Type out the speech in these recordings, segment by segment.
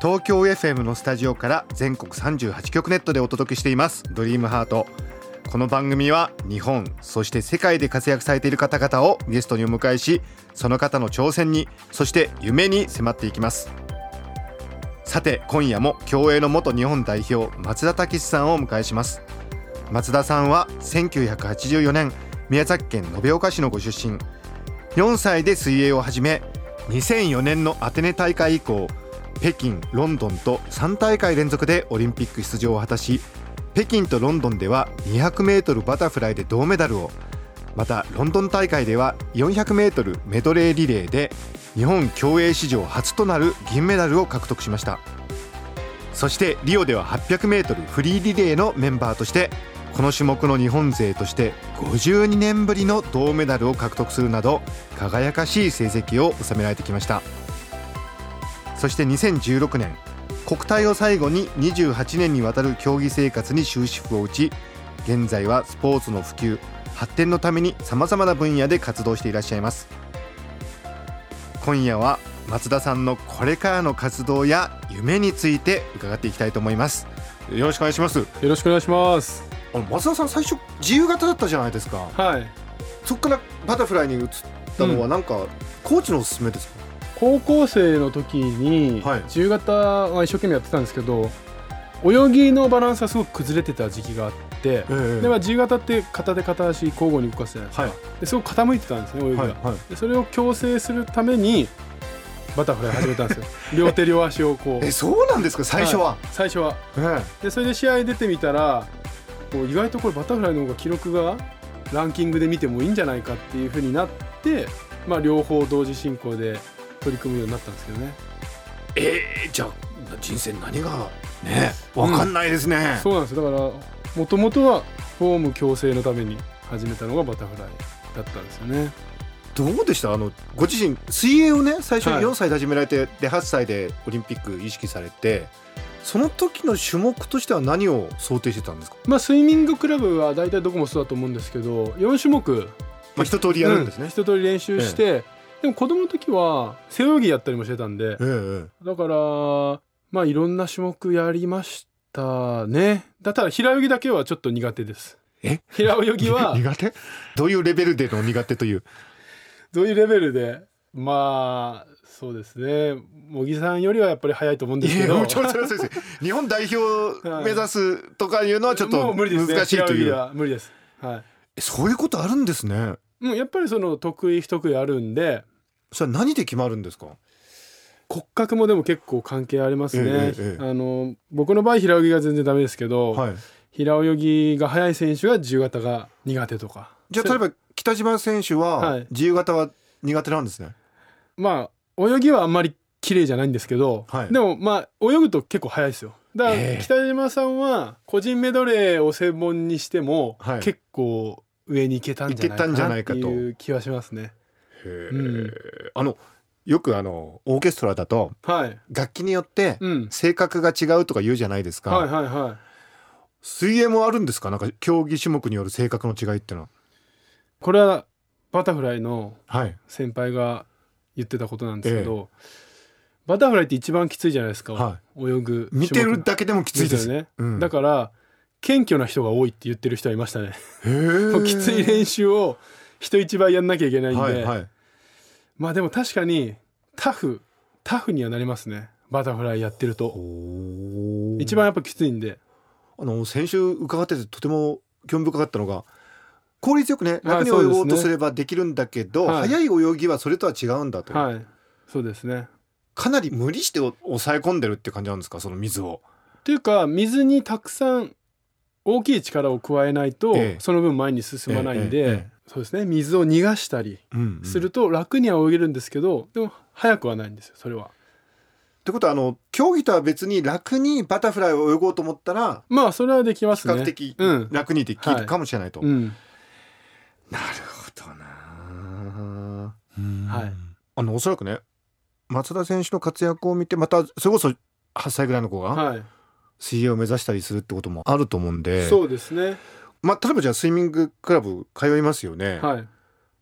東京 FM のスタジオから全国38局ネットでお届けしています。ドリームハート。この番組は日本そして世界で活躍されている方々をゲストにお迎えしその方の挑戦にそして夢に迫っていきます。さて今夜も競泳の元日本代表松田丈志さんをお迎えします。松田さんは1984年宮崎県延岡市のご出身。4歳で水泳を始め2004年のアテネ大会以降北京ロンドンと3大会連続でオリンピック出場を果たし北京とロンドンでは 200m バタフライで銅メダルをまたロンドン大会では 400m メドレーリレーで日本競泳史上初となる銀メダルを獲得しました。そしてリオでは 800m フリーリレーのメンバーとしてこの種目の日本勢として52年ぶりの銅メダルを獲得するなど輝かしい成績を収められてきました。そして2016年国体を最後に28年にわたる競技生活に終止符を打ち現在はスポーツの普及発展のためにさまざまな分野で活動していらっしゃいます。今夜は松田さんのこれからの活動や夢について伺っていきたいと思います。よろしくお願いします。よろしくお願いします。あの松田さん最初自由形だったじゃないですか。はい。そこからバタフライに移ったのはなんか、コーチのおすすめですか？高校生の時にはい自由形は一生懸命やってたんですけど、泳ぎのバランスがすごく崩れてた時期があって、えでまあ自由形って片手片足交互に動かすじゃないですか。はいですごく傾いてたんですね泳ぎが。はいはいでそれを矯正するためにバタフライ始めたんですよ。両手両足をこう。えそうなんですか最初は、い最初は。えでそれで試合出てみたらこう意外とこれバタフライの方が記録がランキングで見てもいいんじゃないかっていう風になって、まあ、両方同時進行で取り組むようになったんですけどね。えーじゃあ人生何がねわかんないですね、そうなんです。よだからもともとはフォーム矯正のために始めたのがバタフライだったんですよね。どうでした？あのご自身水泳をね最初はい。4歳で始められて、で8歳でオリンピック意識されてその時の種目としては何を想定してたんですか、まあスイミングクラブは大体どこもそうだと思うんですけど4種目。まあ、一通りやるんですね、う一通り練習して、でも子供の時は背泳ぎやったりもしてたんでえええだからまあいろんな種目やりましたね。だったら平泳ぎだけはちょっと苦手です。え？平泳ぎは 苦手？どういうレベルでの苦手という？どういうレベルで？まあそうですね。茂木さんよりはやっぱり早いと思うんですけど。日本代表目指すとかいうのはちょっともう無理ですね。難しいという、平泳ぎは無理です。はい。えそういうことあるんですね。もうやっぱりその得意不得意あるんでそれは何で決まるんですか？骨格もでも結構関係ありますね、ええええあの僕の場合平泳ぎが全然ダメですけど、はい。平泳ぎが速い選手は自由形が苦手とか。じゃあ例えば北島選手ははい。自由形は苦手なんですね、まあ泳ぎはあんまり綺麗じゃないんですけど、はい。でもまあ泳ぐと結構速いですよ。だかええ。ら北島さんは個人メドレーを専門にしても、はい。結構上に行けたんじゃないかないっていう気はしますね。へうんあのよくあのオーケストラだとはい、楽器によってうん、性格が違うとか言うじゃないですか、はいはいはい。水泳もあるんですか？なんか競技種目による性格の違いっていうの。はこれはバタフライのはい。先輩が言ってたことなんですけど、バタフライって一番きついじゃないですか、は泳ぐ見てるだけでもきついです。よね、うん。だから謙虚な人が多いって言ってる人はいましたね。きつい練習を人一倍やんなきゃいけないんで、はいはいまあでも確かにタフタフにはなりますね。バタフライやってると。一番やっぱきついんで。あの先週伺っててとても興味深かったのが効率よくねはい楽に泳ごうとすればできるんだけど、はい。速い泳ぎはそれとは違うんだと、はい。そうですね。かなり無理して抑え込んでるって感じなんですか？その水を。というか水にたくさん大きい力を加えないと、ええ。その分前に進まないんで、えそうですね。水を逃がしたりうんうん。すると楽には泳げるんですけどでも速くはないんですよそれは。ってことはあの競技とは別に楽にバタフライを泳ごうと思ったらまあそれはできますね。比較的うん。楽にできるかもしれないと。うん。なるほどな。はい。あのおそらくね松田選手の活躍を見てまたそれこそ8歳ぐらいの子がはい。水泳を目指したりするってこともあると思うんで、そうですねまあ、例えばじゃあスイミングクラブ通いますよね、はい。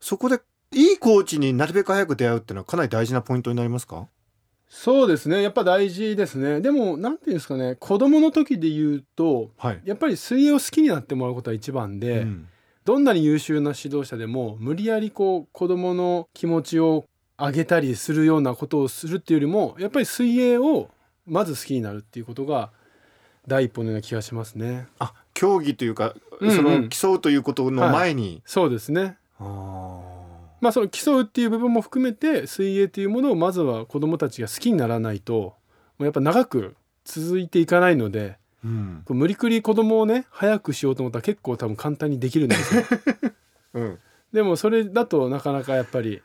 そこでいいコーチになるべく早く出会うっていうのはかなり大事なポイントになりますか？そうですね。やっぱ大事ですね。でもなんていうんですかね。子供の時で言うとはい、やっぱり水泳を好きになってもらうことは一番で、うん。どんなに優秀な指導者でも無理やりこう子供の気持ちを上げたりするようなことをするっていうよりもやっぱり水泳をまず好きになるっていうことが第一歩のような気がしますね。あ競技というか、うんうん。その競うということの前に、そうですね。まあその競うっていう部分も含めて水泳っていうものをまずは子供たちが好きにならないともうやっぱ長く続いていかないのでうん。無理くり子供をね早くしようと思ったら結構多分簡単にできるんですよ。うん、でもそれだとなかなかやっぱり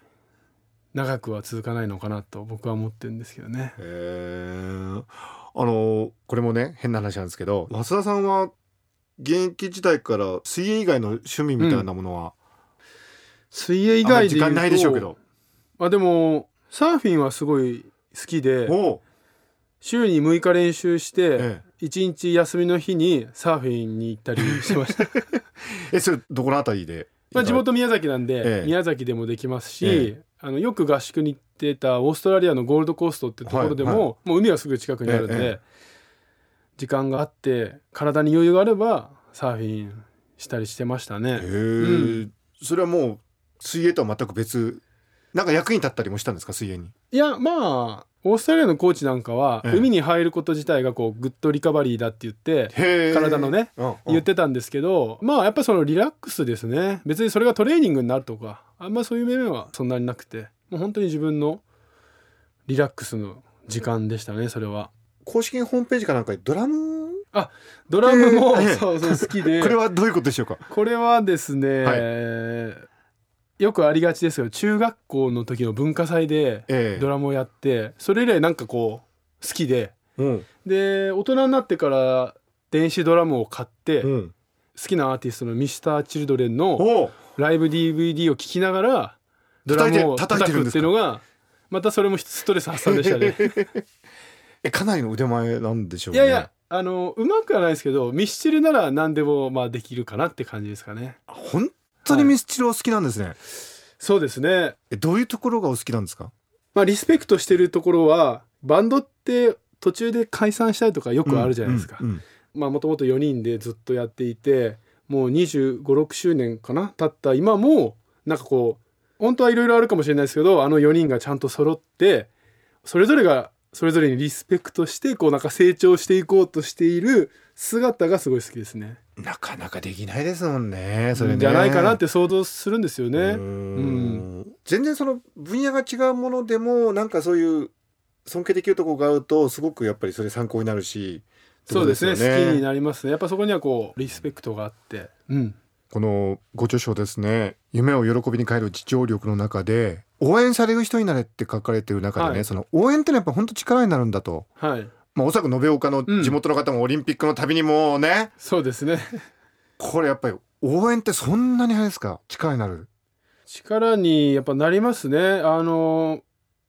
長くは続かないのかなと僕は思ってるんですけどね。あのこれもね変な話なんですけど増田さんは現役時代から水泳以外の趣味みたいなものは、水泳以外で言うと間ないでしょうけど。あでもサーフィンはすごい好きで週に6日練習してえ1日休みの日にサーフィンに行ったりしました、ええそれどこのあたりで？まあ、地元宮崎なんで、ええ。宮崎でもできますし、えあのよく合宿に行ってたオーストラリアのゴールドコーストってところでも、はいはもう海はすぐ近くにあるんで、ええ時間があって体に余裕があればサーフィンしたりしてましたへね。え、それはもう水泳とは全く別なんか役に立ったりもしたんですか水泳に？いやまあオーストラリアのコーチなんかは、ええ。海に入ること自体がこうグッドリカバリーだって言って体のねうんうん。言ってたんですけどまあやっぱそのリラックスですね。別にそれがトレーニングになるとかあんまそういう面はそんなになくてもう本当に自分のリラックスの時間でしたねそれは公式ホームページかなんかでドラム？ドラムも、ええ。そうそう好きで。これはどういうことでしょうか？これはですね、はい。よくありがちですよ中学校の時の文化祭でええ。ドラムをやってそれ以来なんかこう好きで。うん。で大人になってから電子ドラムを買って、好うん。きなアーティストの Mr.Children のおう。ライブ DVD を聴きながらドラムを叩くっていうのがまたそれもストレス発散でしたね えかなりの腕前なんでしょうね。いやいやあのうまくはないですけどミスチルなら何でもまあできるかなって感じですかね。本当にミスチルお好きなんですね、そうですね。えどういうところがお好きなんですか？まあリスペクトしてるところはバンドって途中で解散したりとかよくあるじゃないですか、うんうんまあもともと4人でずっとやっていてもう2 5 6周年かな経った今もなんかこう本当はいろいろあるかもしれないですけどあの4人がちゃんと揃ってそれぞれがそれぞれにリスペクトしてこうなんか成長していこうとしている姿がすごい好きですね。なかなかできないですもんねそれね。じゃないかなって想像するんですよね。うーん。全然その分野が違うものでもなんかそういう尊敬できるところがあるとすごくやっぱりそれ参考になるしそうですね好きになりますね。やっぱそこにはこうリスペクトがあって、うん、このご著書ですね「夢を喜びに変える自聴力」の中で「応援される人になれ」って書かれてる中でね、はい。その応援ってのはやっぱ本当力になるんだと、はい、まあ、おそらく延岡の地元の方もオリンピックのたびにもうね、そうですね。これやっぱり応援ってそんなに早いですか？力になる。力にやっぱなりますね。あの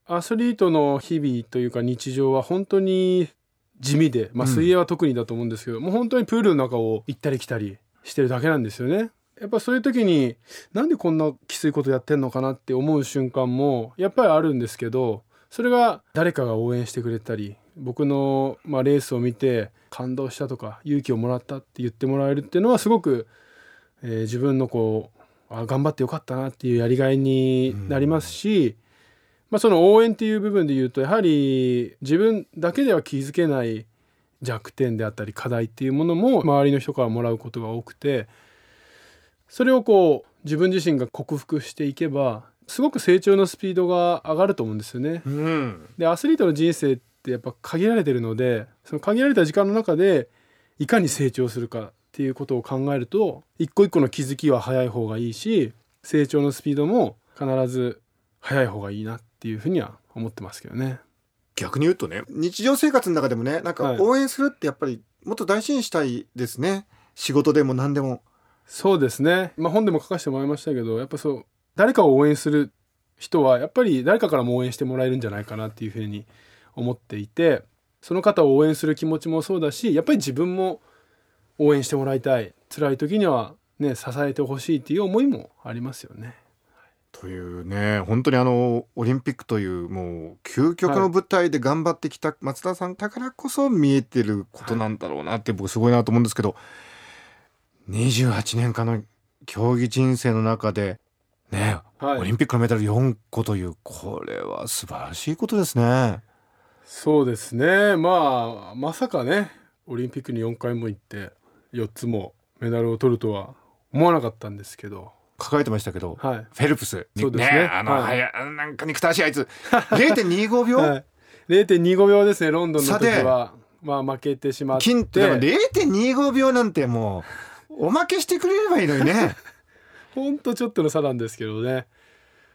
アスリートの日々というか日常は本当に地味で、まあ、うん。水泳は特にだと思うんですけど、もう本当にプールの中を行ったり来たりしてるだけなんですよね。やっぱそういう時になんでこんなきついことやってんのかなって思う瞬間もやっぱりあるんですけどそれが誰かが応援してくれたり僕の、まあ、レースを見て感動したとか勇気をもらったって言ってもらえるっていうのはすごく、えー自分のこうあ頑張ってよかったなっていうやりがいになりますし、まあ、その応援っていう部分で言うとやはり自分だけでは気づけない弱点であったり課題っていうものも周りの人からもらうことが多くてそれをこう自分自身が克服していけばすごく成長のスピードが上がると思うんですよね。うんでアスリートの人生ってやっぱ限られてるのでその限られた時間の中でいかに成長するかっていうことを考えると一個一個の気づきは早い方がいいし成長のスピードも必ず早い方がいいなっていうふうには思ってますけどね。逆に言うとね日常生活の中でもねなんかはい応援するってやっぱりもっと大事にしたいですね仕事でも何でもそうですね、まあ、本でも書かせてもらいましたけどやっぱそう誰かを応援する人はやっぱり誰かからも応援してもらえるんじゃないかなっていうふうに思っていてその方を応援する気持ちもそうだしやっぱり自分も応援してもらいたい辛い時にはね支えてほしいっていう思いもありますよね。というね本当にあのオリンピックというもう究極の舞台で頑張ってきた松田さんだからこそ見えてることなんだろうなって僕すごいなと思うんですけど28年間の競技人生の中でね、はい。オリンピックのメダル4個というこれは素晴らしいことですね。そうですね。まあまさかねオリンピックに4回も行って4つもメダルを取るとは思わなかったんですけど。書かれてましたけど、はい。フェルプスそうですね。あの、はい。はやなんか憎たらしいあいつ。0.25秒、はい、0.25秒ですねロンドンの時は。まあ負けてしまって。金ってでも0.25秒なんてもうおまけしてくれればいいのにね。ほんとちょっとの差なんですけどね、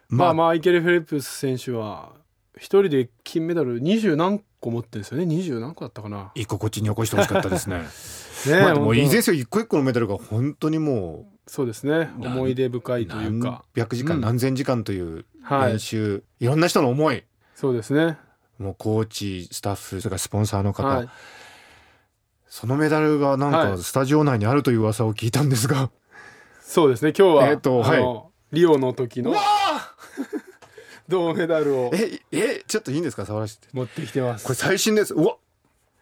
まあ、マイケル・フェルプス選手は一人で金メダル20何個持ってるんですよね。20何個だったかな。一個こっちに起こしてほしかったですね。ねまあでも本当。いいですよ一個一個のメダルが本当にもそうですね。思い出深ういという何か百時間、うん。何千時間というはい。練習、い、ろんな人の思い。そうですね。もうコーチスタッフそれからスポンサーの方、はいそのメダルがなんはい。かスタジオ内にあるという噂を聞いたんですが、そうですね。今日は、えーとはい。リオの時の 銅メダルをええちょっといいんですか？触らせて。持ってきてます。これ最新です。うわ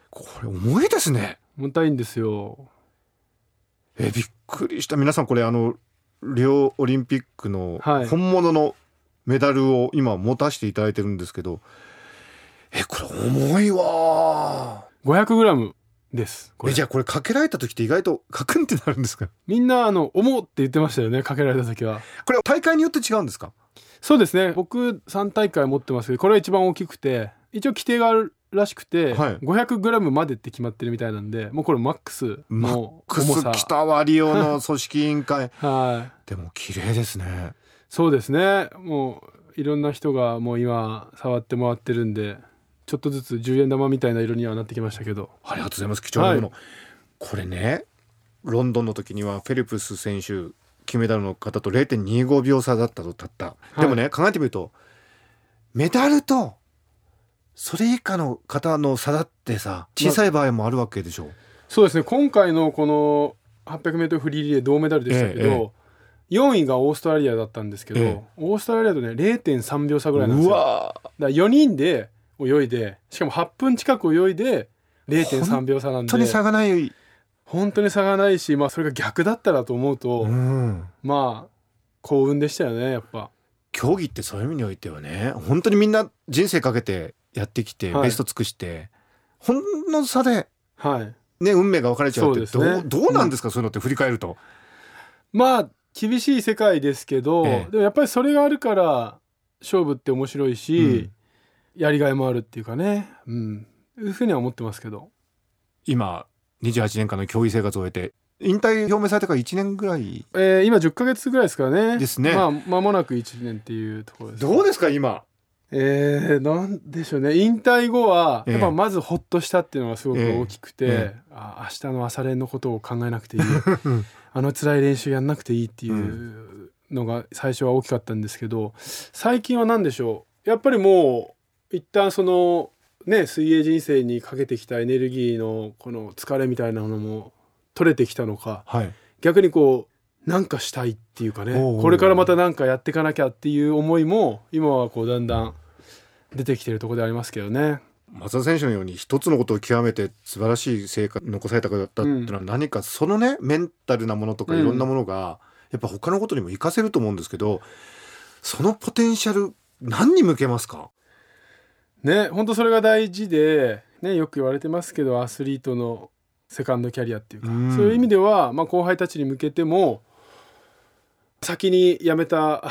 これ重いですね。重たいんですよ。えびっくりした。皆さんこれあのリオオリンピックのはい。本物のメダルを今持たせていただいてるんですけど、えこれ重いわ 500g です。これ。えじゃあこれかけられた時って意外とカクンってなるんですか？みんなあの重っって言ってましたよねかけられた時は。これ大会によって違うんですか？そうですね。僕3大会持ってますけどこれは一番大きくて一応規定があるらしくて、はい。500g までって決まってるみたいなんでもうこれマックスマッのク重さ。ス北はリオの組織委員会。はい。でも綺麗ですね。そうですね。もういろんな人がもう今触って回ってるんでちょっとずつ10円玉みたいな色にはなってきましたけど。ありがとうございます。貴重なもの、はこれねロンドンの時にはフェルプス選手金メダルの方と0.25秒差だったとたった、い。でもね考えてみるとメダルとそれ以下の方の差だってさ小さい場合もあるわけでしょ、そうですね。今回のこの 800m フリーリレー銅メダルでしたけど、ええ4位がオーストラリアだったんですけど、ええ。オーストラリアとね0.3秒差ぐらいなんですよ。うわだから4人で泳いでしかも8分近く泳いで0.3秒差なんで。本当に差がない、本当に差がないし、まあ、それが逆だったらと思うと、うん、まあ幸運でしたよねやっぱ。競技ってそういう意味においてはね本当にみんな人生かけてやってきて、はい。ベスト尽くしてほんの差ではい、ね運命が分かれちゃうってどうどうなんですか、そういうのって振り返ると。まあ厳しい世界ですけど、ええ。でもやっぱりそれがあるから勝負って面白いし、やりがいもあるっていうかね、うん、いうふうには思ってますけど。今28年間の競技生活を終えて引退表明されてから1年ぐらい。えー今10ヶ月ぐらいですからね。ですね。まあ間もなく1年っていうところです。どうですか今？えー、なんでしょうね。引退後はええ。やっぱまずほっとしたっていうのがすごく大きくて、ええ。あ明日の朝練のことを考えなくていい。あの辛い練習やんなくていいっていうのが最初は大きかったんですけど最近は何でしょうやっぱりもう一旦そのね水泳人生にかけてきたエネルギーのこの疲れみたいなのも取れてきたのかはい。逆にこうなんかしたいっていうかねこれからまたなんかやっていかなきゃっていう思いも今はこうだんだん出てきてるところでありますけどね。松田選手のように一つのことを極めて素晴らしい成果残された方っていうのは何かそのねメンタルなものとかうん。いろんなものがやっぱ他のことにも活かせると思うんですけどそのポテンシャル何に向けますか？ね本当それが大事で、ね、よく言われてますけどアスリートのセカンドキャリアっていうか、うん。そういう意味では、まあ、後輩たちに向けても先に辞めた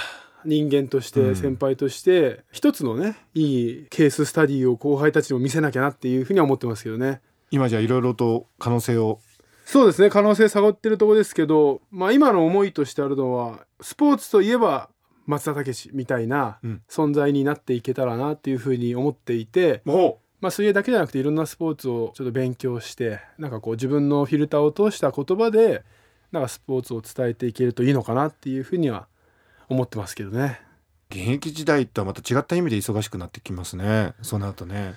人間として、うん。先輩として一つのねいいケーススタディを後輩たちにも見せなきゃなっていうふうには思ってますけどね。今じゃいろいろと可能性を。そうですね可能性探ってるところですけど、まあ、今の思いとしてあるのはスポーツといえば松田丈志みたいなうん。存在になっていけたらなっていうふうに思っていて、もまあ、水泳だけじゃなくていろんなスポーツをちょっと勉強してなんかこう自分のフィルターを通した言葉でなんかスポーツを伝えていけるといいのかなっていうふうには思ってますけどね。う現役時代とはまた違った意味で忙しくなってきますね。そうなるとね。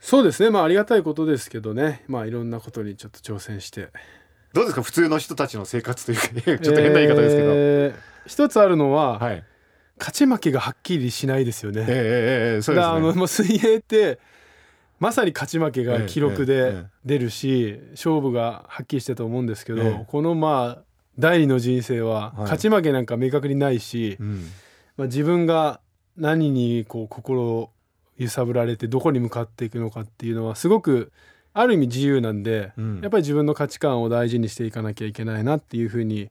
そうですね。まあありがたいことですけどね。まあいろんなことにちょっと挑戦してどうですか？普通の人たちの生活というかちょっと変な言い方ですけど、えー一つあるのは、はい。勝ち負けがはっきりしないですよね。そうですね。だからあのもう水泳ってまさに勝ち負けが記録でえ出るし勝負がはっきりしてると思うんですけど、ええこのまあ第二の人生ははい。勝ち負けなんか明確にないし、うん。まあ、自分が何にこう心を揺さぶられてどこに向かっていくのかっていうのはすごくある意味自由なんで、うん。やっぱり自分の価値観を大事にしていかなきゃいけないなっていうふうに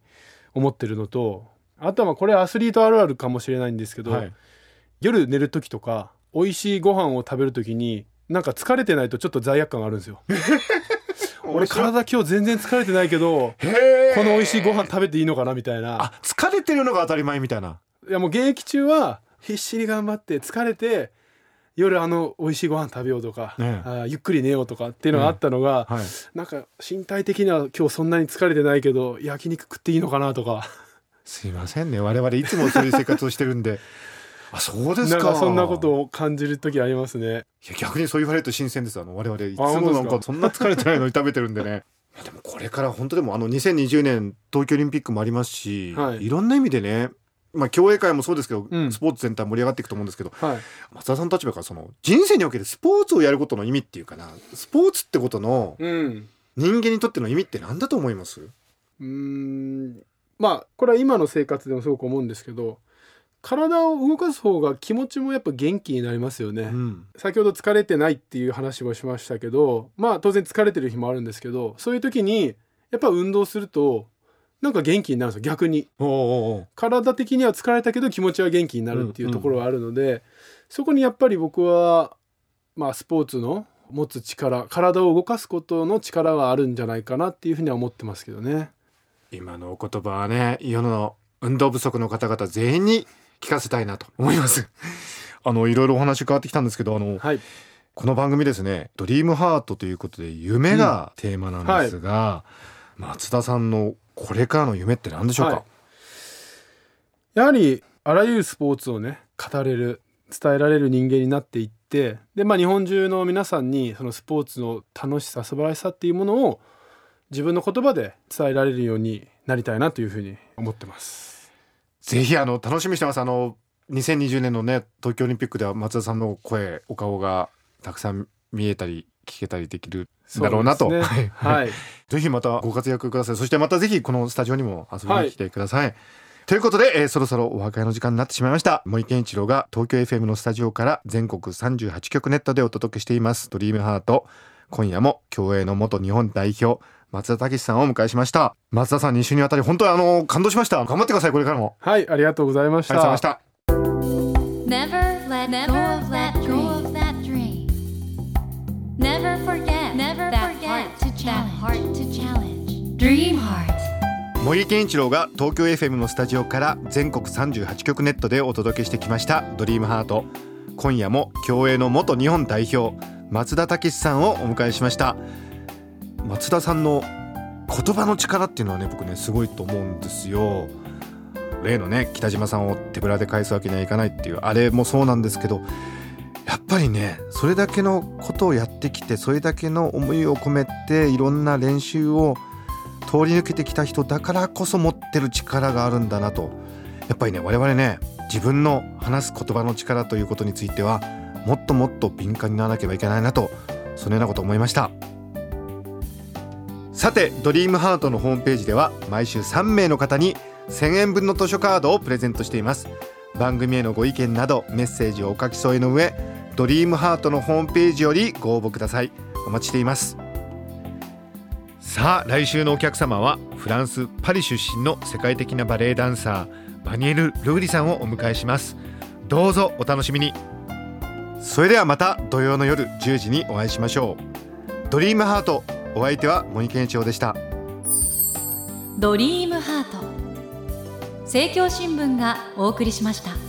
思ってるのとあとはまあこれアスリートあるあるかもしれないんですけど、はい。夜寝る時とか美味しいご飯を食べる時になんか疲れてないとちょっと罪悪感があるんですよ。俺体今日全然疲れてないけどこの美味しいご飯食べていいのかなみたいな。あ疲れてるのが当たり前みたいな。いやもう現役中は必死に頑張って疲れて夜あの美味しいご飯食べようとか、ねあーゆっくり寝ようとかっていうのがあったのが、はい。なんか身体的には今日そんなに疲れてないけど焼肉食っていいのかなとか。すいませんね。我々いつもそういう生活をしてるんで。あそうですか。なんかそんなことを感じる時ありますね。いや逆にそう言われると新鮮です。あの我々いつもなんかそんな疲れてないのに食べてるんでね。でもこれから本当でもあの2020年東京オリンピックもありますし、はい。いろんな意味でねまあ競泳界もそうですけど、うん。スポーツ全体盛り上がっていくと思うんですけどはい、松田さんの立場からその人生におけるスポーツをやることの意味っていうかなスポーツってことのうん。人間にとっての意味って何だと思います？うーん。まあこれは今の生活でもすごく思うんですけど体を動かす方が気持ちもやっぱ元気になりますよね。うん。先ほど疲れてないっていう話もしましたけどまあ当然疲れてる日もあるんですけどそういう時にやっぱ運動するとなんか元気になるんですよ逆に。体的には疲れたけど気持ちは元気になるっていうところがあるので、そこにやっぱり僕はまあスポーツの持つ力体を動かすことの力があるんじゃないかなっていうふうには思ってますけどね。今のお言葉はね世の運動不足の方々全員に聞かせたいなと思います。あのいろいろお話変わってきたんですけどあのはい、この番組ですね「ドリームハートということで夢がテーマなんですが、松田さんのこれからの夢って何でしょうか、はい。やはりあらゆるスポーツをね語れる伝えられる人間になっていってで、まあ、日本中の皆さんにそのスポーツの楽しさ素晴らしさっていうものを自分の言葉で伝えられるようになりたいなというふうに思ってます。ぜひあの楽しみにしてます。あの2020年のね東京オリンピックでは松田さんの声お顔がたくさん見えたり聞けたりできるだろうなと。ね。はい、ぜひまたご活躍ください。そしてまたぜひこのスタジオにも遊びに来てください、ということで、えーそろそろお別れの時間になってしまいました。森健一郎が東京 FM のスタジオから全国38局ネットでお届けしています。ドリームハート。今夜も競泳の元日本代表松田武さんをお迎えしました。松田さん2週にわたり本当にあの感動しました。頑張ってくださいこれからも。はい、ありがとうございましありがとうごたざいました森健一郎が東京 FM のスタジオから全国38局ネットでお届けしてきました「ドリームハート。今夜も競泳の元日本代表松田武さんをお迎えしました。松田さんの言葉の力っていうのはね僕ねすごいと思うんですよ。例のね北島さんを手ぶらで返すわけにはいかないっていうあれもそうなんですけどやっぱりねそれだけのことをやってきてそれだけの思いを込めていろんな練習を通り抜けてきた人だからこそ持ってる力があるんだなと。やっぱりね我々ね自分の話す言葉の力ということについてはもっともっと敏感にならなければいけないなとそのようなこと思いました。さてドリームハートのホームページでは毎週3名の方に1000円分の図書カードをプレゼントしています。番組へのご意見などメッセージをお書き添えの上ドリームハートのホームページよりご応募ください。お待ちしています。さあ来週のお客様はフランス・パリ出身の世界的なバレエダンサーバニエル・ルーリさんをお迎えします。どうぞお楽しみに。それではまた土曜の夜10時にお会いしましょう。ドリームハートお相手は森健一郎でした。ドリームハート。政教新聞がお送りしました。